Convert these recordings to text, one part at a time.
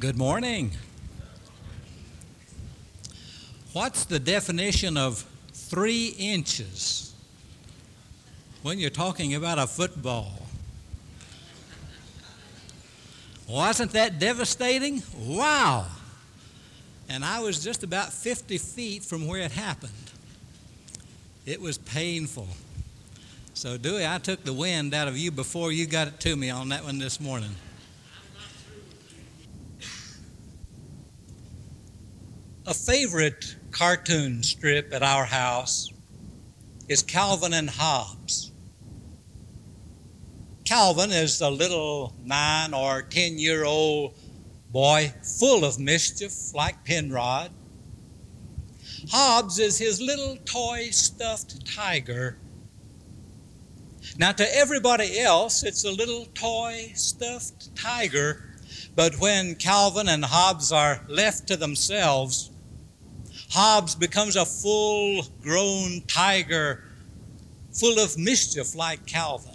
Good morning. What's the definition of three inches when you're talking about a football? Wasn't that devastating? Wow. And I was just about 50 feet from where it happened. It was painful. So, Dewey, I took the wind out of you before you got it to me on that one this morning. A favorite cartoon strip at our house is Calvin and Hobbes. Calvin is a little nine or ten year old boy full of mischief, like Penrod. Hobbes is his little toy stuffed tiger. Now, to everybody else, it's a little toy stuffed tiger, but when Calvin and Hobbes are left to themselves, Hobbes becomes a full grown tiger full of mischief like Calvin.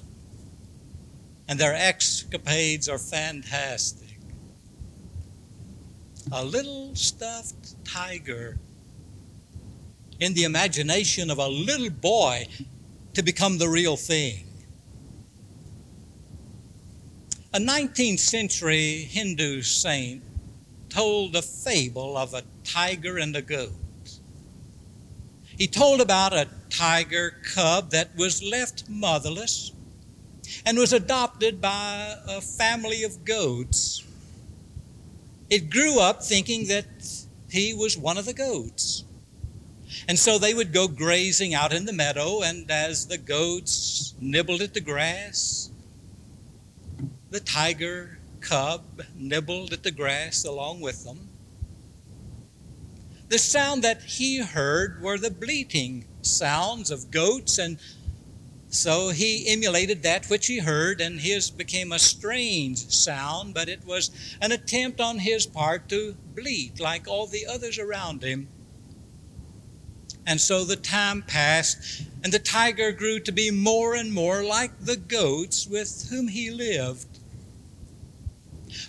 And their escapades are fantastic. A little stuffed tiger in the imagination of a little boy to become the real thing. A 19th century Hindu saint told the fable of a tiger and a goat. He told about a tiger cub that was left motherless and was adopted by a family of goats. It grew up thinking that he was one of the goats. And so they would go grazing out in the meadow, and as the goats nibbled at the grass, the tiger cub nibbled at the grass along with them. The sound that he heard were the bleating sounds of goats, and so he emulated that which he heard, and his became a strange sound, but it was an attempt on his part to bleat like all the others around him. And so the time passed, and the tiger grew to be more and more like the goats with whom he lived.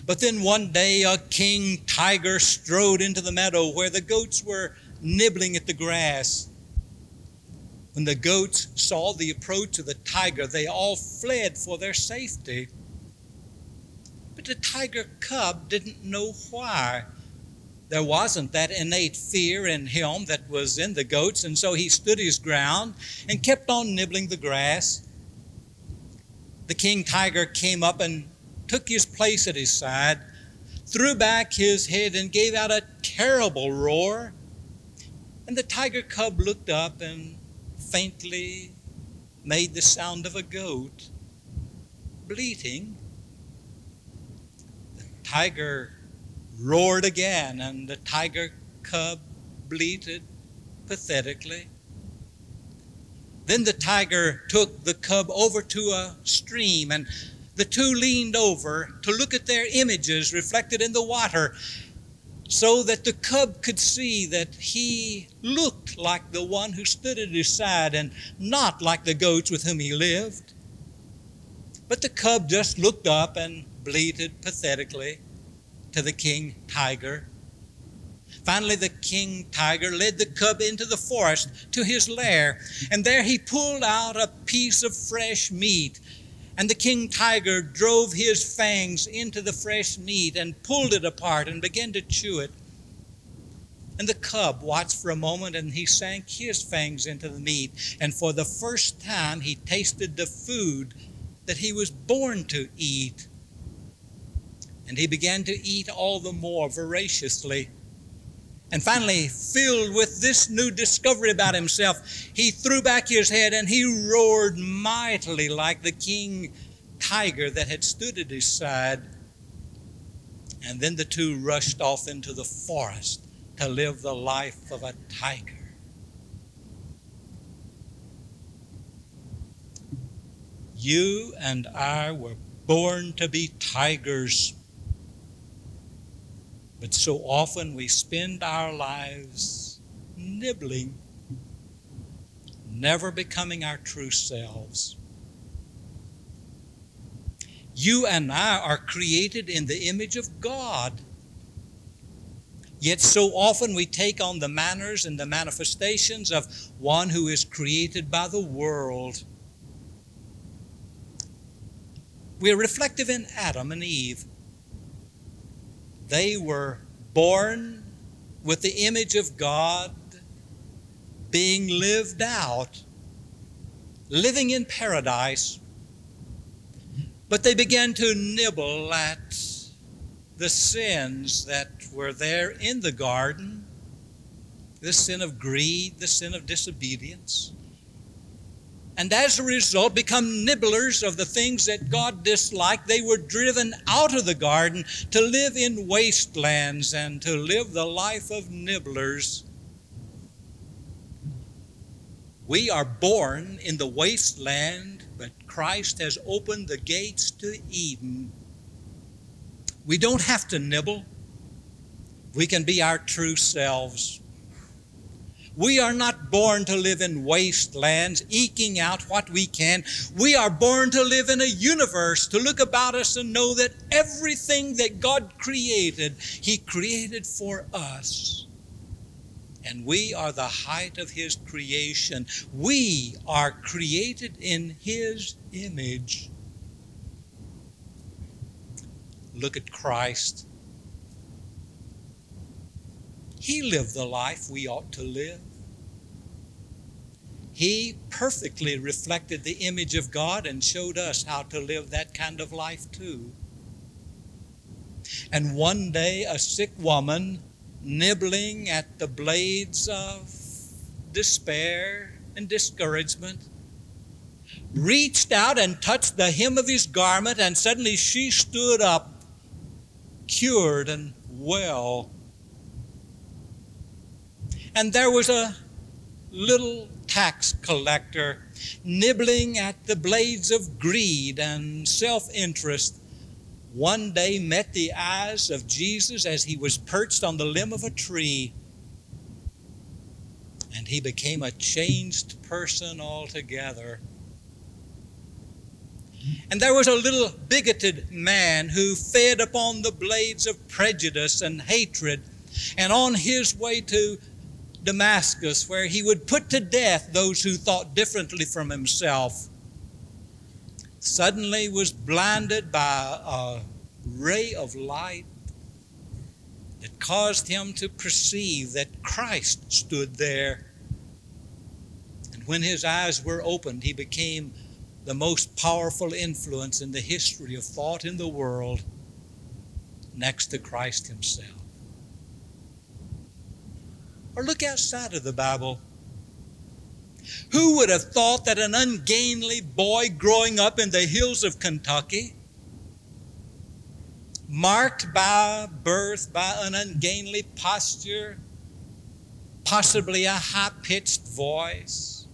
But then one day a king tiger strode into the meadow where the goats were nibbling at the grass. When the goats saw the approach of the tiger, they all fled for their safety. But the tiger cub didn't know why. There wasn't that innate fear in him that was in the goats, and so he stood his ground and kept on nibbling the grass. The king tiger came up and took his place at his side, threw back his head, and gave out a terrible roar. And the tiger cub looked up and faintly made the sound of a goat bleating. The tiger roared again, and the tiger cub bleated pathetically. Then the tiger took the cub over to a stream and the two leaned over to look at their images reflected in the water so that the cub could see that he looked like the one who stood at his side and not like the goats with whom he lived. But the cub just looked up and bleated pathetically to the king tiger. Finally, the king tiger led the cub into the forest to his lair, and there he pulled out a piece of fresh meat and the king tiger drove his fangs into the fresh meat and pulled it apart and began to chew it. And the cub watched for a moment and he sank his fangs into the meat. And for the first time, he tasted the food that he was born to eat. And he began to eat all the more voraciously. And finally, filled with this new discovery about himself, he threw back his head and he roared mightily like the king tiger that had stood at his side. And then the two rushed off into the forest to live the life of a tiger. You and I were born to be tigers but so often we spend our lives nibbling, never becoming our true selves. You and I are created in the image of God. Yet so often we take on the manners and the manifestations of one who is created by the world. We're reflective in Adam and Eve. They were born with the image of God being lived out, living in paradise. But they began to nibble at the sins that were there in the garden the sin of greed, the sin of disobedience. And as a result, become nibblers of the things that God disliked. They were driven out of the garden to live in wastelands and to live the life of nibblers. We are born in the wasteland, but Christ has opened the gates to Eden. We don't have to nibble. We can be our true selves. We are not born to live in wastelands, eking out what we can. We are born to live in a universe, to look about us and know that everything that God created, He created for us. And we are the height of His creation. We are created in His image. Look at Christ. He lived the life we ought to live. He perfectly reflected the image of God and showed us how to live that kind of life too. And one day, a sick woman nibbling at the blades of despair and discouragement reached out and touched the hem of his garment, and suddenly she stood up, cured and well. And there was a little tax collector nibbling at the blades of greed and self interest one day met the eyes of Jesus as he was perched on the limb of a tree. And he became a changed person altogether. And there was a little bigoted man who fed upon the blades of prejudice and hatred. And on his way to Damascus, where he would put to death those who thought differently from himself, suddenly was blinded by a ray of light that caused him to perceive that Christ stood there. And when his eyes were opened, he became the most powerful influence in the history of thought in the world next to Christ himself. Or look outside of the Bible. Who would have thought that an ungainly boy growing up in the hills of Kentucky, marked by birth by an ungainly posture, possibly a high pitched voice,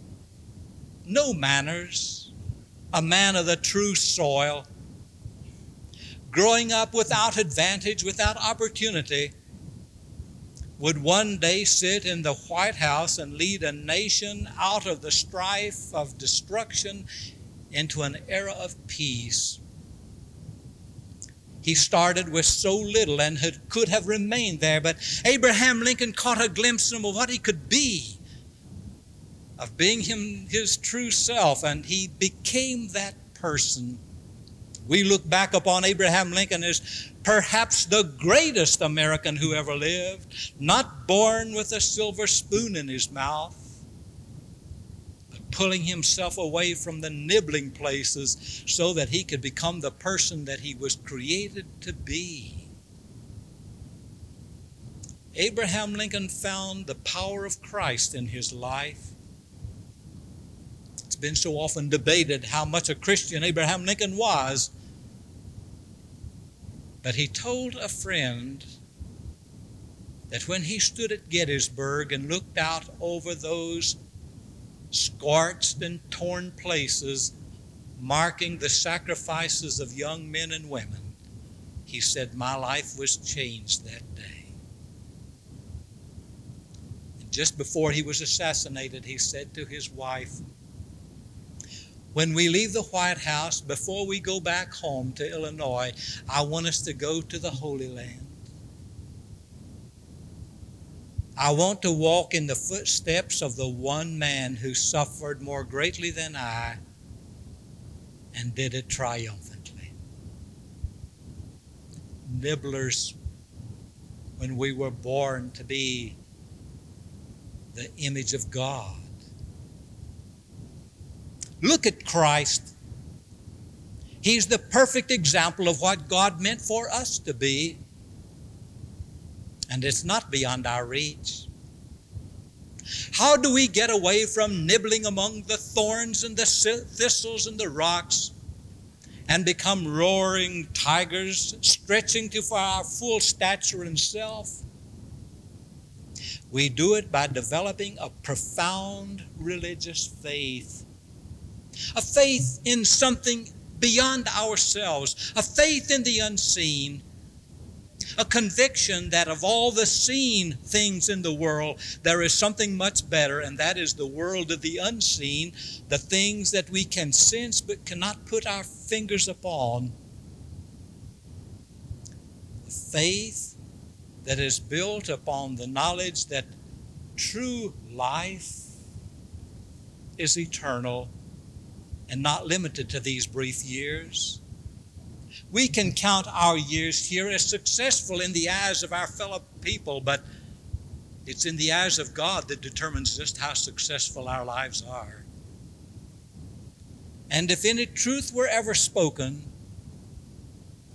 no manners, a man of the true soil, growing up without advantage, without opportunity, would one day sit in the White House and lead a nation out of the strife of destruction into an era of peace. He started with so little and had, could have remained there, but Abraham Lincoln caught a glimpse of what he could be, of being him, his true self, and he became that person. We look back upon Abraham Lincoln as perhaps the greatest American who ever lived, not born with a silver spoon in his mouth, but pulling himself away from the nibbling places so that he could become the person that he was created to be. Abraham Lincoln found the power of Christ in his life. Been so often debated how much a Christian Abraham Lincoln was. But he told a friend that when he stood at Gettysburg and looked out over those scorched and torn places marking the sacrifices of young men and women, he said, My life was changed that day. And just before he was assassinated, he said to his wife, when we leave the White House, before we go back home to Illinois, I want us to go to the Holy Land. I want to walk in the footsteps of the one man who suffered more greatly than I and did it triumphantly. Nibblers, when we were born to be the image of God. Look at Christ. He's the perfect example of what God meant for us to be and it's not beyond our reach. How do we get away from nibbling among the thorns and the thistles and the rocks and become roaring tigers, stretching to our full stature and self? We do it by developing a profound religious faith, a faith in something beyond ourselves, a faith in the unseen a conviction that of all the seen things in the world, there is something much better, and that is the world of the unseen, the things that we can sense but cannot put our fingers upon. Faith that is built upon the knowledge that true life is eternal and not limited to these brief years we can count our years here as successful in the eyes of our fellow people, but it's in the eyes of God that determines just how successful our lives are. And if any truth were ever spoken,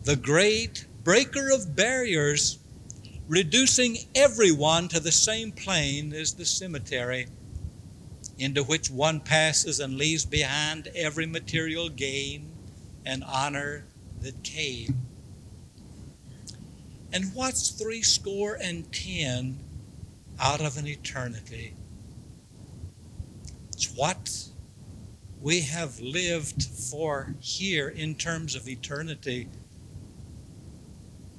the great breaker of barriers, reducing everyone to the same plane as the cemetery, into which one passes and leaves behind every material gain and honor that came. And what's three score and ten out of an eternity? It's what we have lived for here in terms of eternity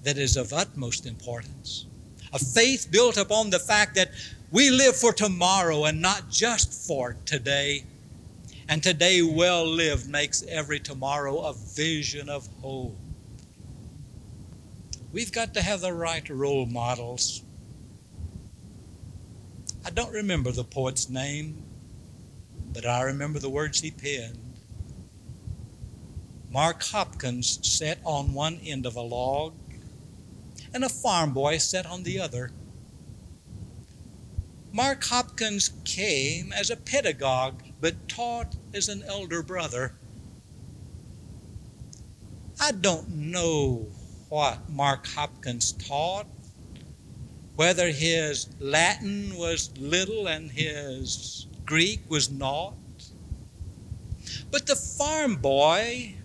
that is of utmost importance. A faith built upon the fact that we live for tomorrow and not just for today. And today, well lived makes every tomorrow a vision of hope. We've got to have the right role models. I don't remember the poet's name, but I remember the words he penned. Mark Hopkins sat on one end of a log, and a farm boy sat on the other. Mark Hopkins came as a pedagogue but taught as an elder brother. I don't know what Mark Hopkins taught, whether his Latin was little and his Greek was naught. But the farm boy,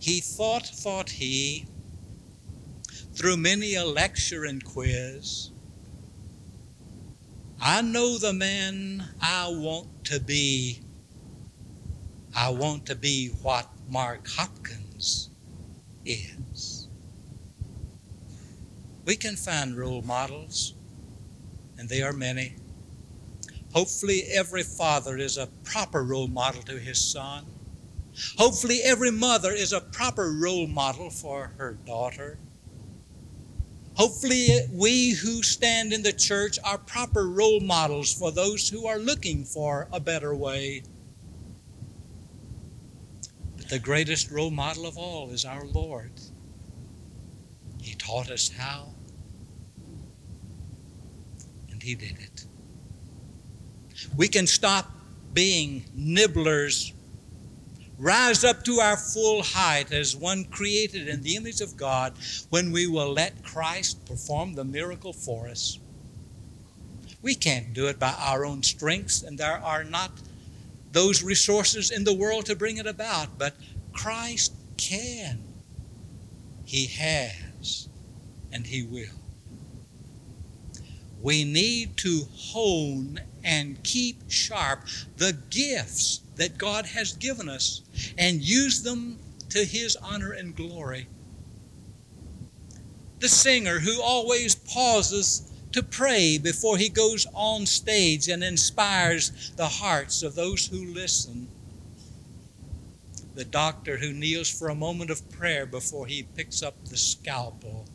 he thought, thought he, through many a lecture and quiz, I know the man I want to be. I want to be what Mark Hopkins is. We can find role models, and they are many. Hopefully, every father is a proper role model to his son. Hopefully, every mother is a proper role model for her daughter. Hopefully, we who stand in the church are proper role models for those who are looking for a better way. But the greatest role model of all is our Lord. He taught us how, and He did it. We can stop being nibblers rise up to our full height as one created in the image of God when we will let Christ perform the miracle for us. We can't do it by our own strengths, and there are not those resources in the world to bring it about, but Christ can. He has, and He will. We need to hone and keep sharp the gifts that God has given us and use them to His honor and glory. The singer who always pauses to pray before he goes on stage and inspires the hearts of those who listen. The doctor who kneels for a moment of prayer before he picks up the scalpel.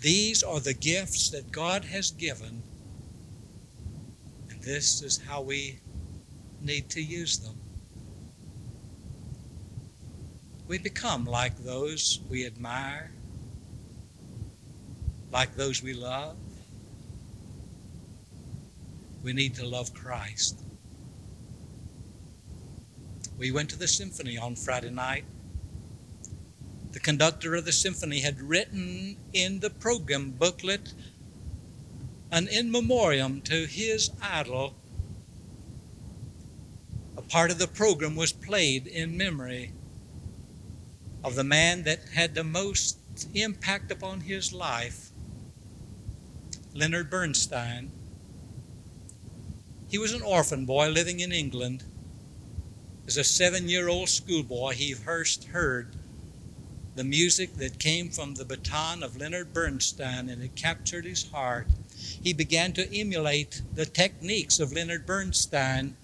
These are the gifts that God has given, this is how we need to use them. We become like those we admire, like those we love. We need to love Christ. We went to the symphony on Friday night. The conductor of the symphony had written in the program booklet an in memoriam to his idol. A part of the program was played in memory of the man that had the most impact upon his life, Leonard Bernstein. He was an orphan boy living in England. As a seven year old schoolboy, he first heard the music that came from the baton of Leonard Bernstein and it captured his heart. He began to emulate the techniques of Leonard Bernstein.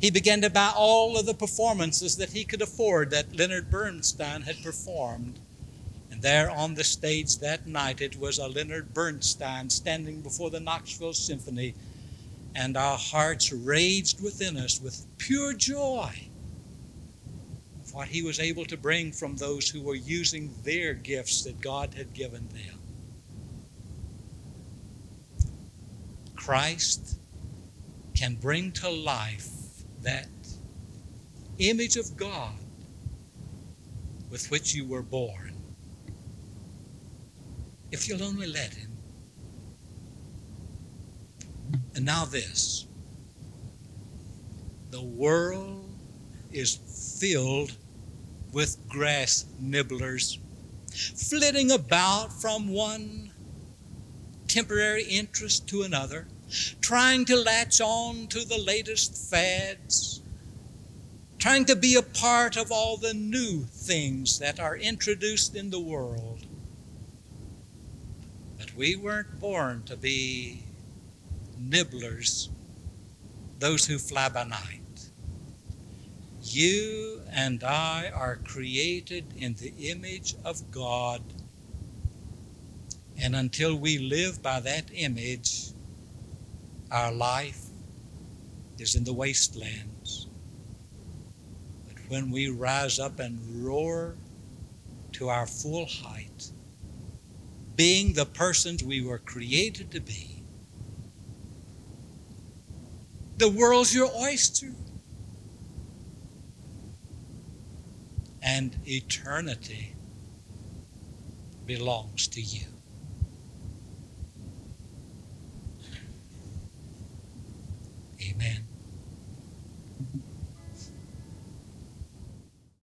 He began to buy all of the performances that he could afford that Leonard Bernstein had performed. And there on the stage that night, it was a Leonard Bernstein standing before the Knoxville Symphony, and our hearts raged within us with pure joy of what he was able to bring from those who were using their gifts that God had given them. Christ can bring to life that image of God with which you were born. If you'll only let Him. And now, this the world is filled with grass nibblers, flitting about from one temporary interest to another, trying to latch on to the latest fads, trying to be a part of all the new things that are introduced in the world. But we weren't born to be nibblers, those who fly by night. You and I are created in the image of God. And until we live by that image, our life is in the wastelands. But when we rise up and roar to our full height, being the persons we were created to be, the world's your oyster. and eternity belongs to you.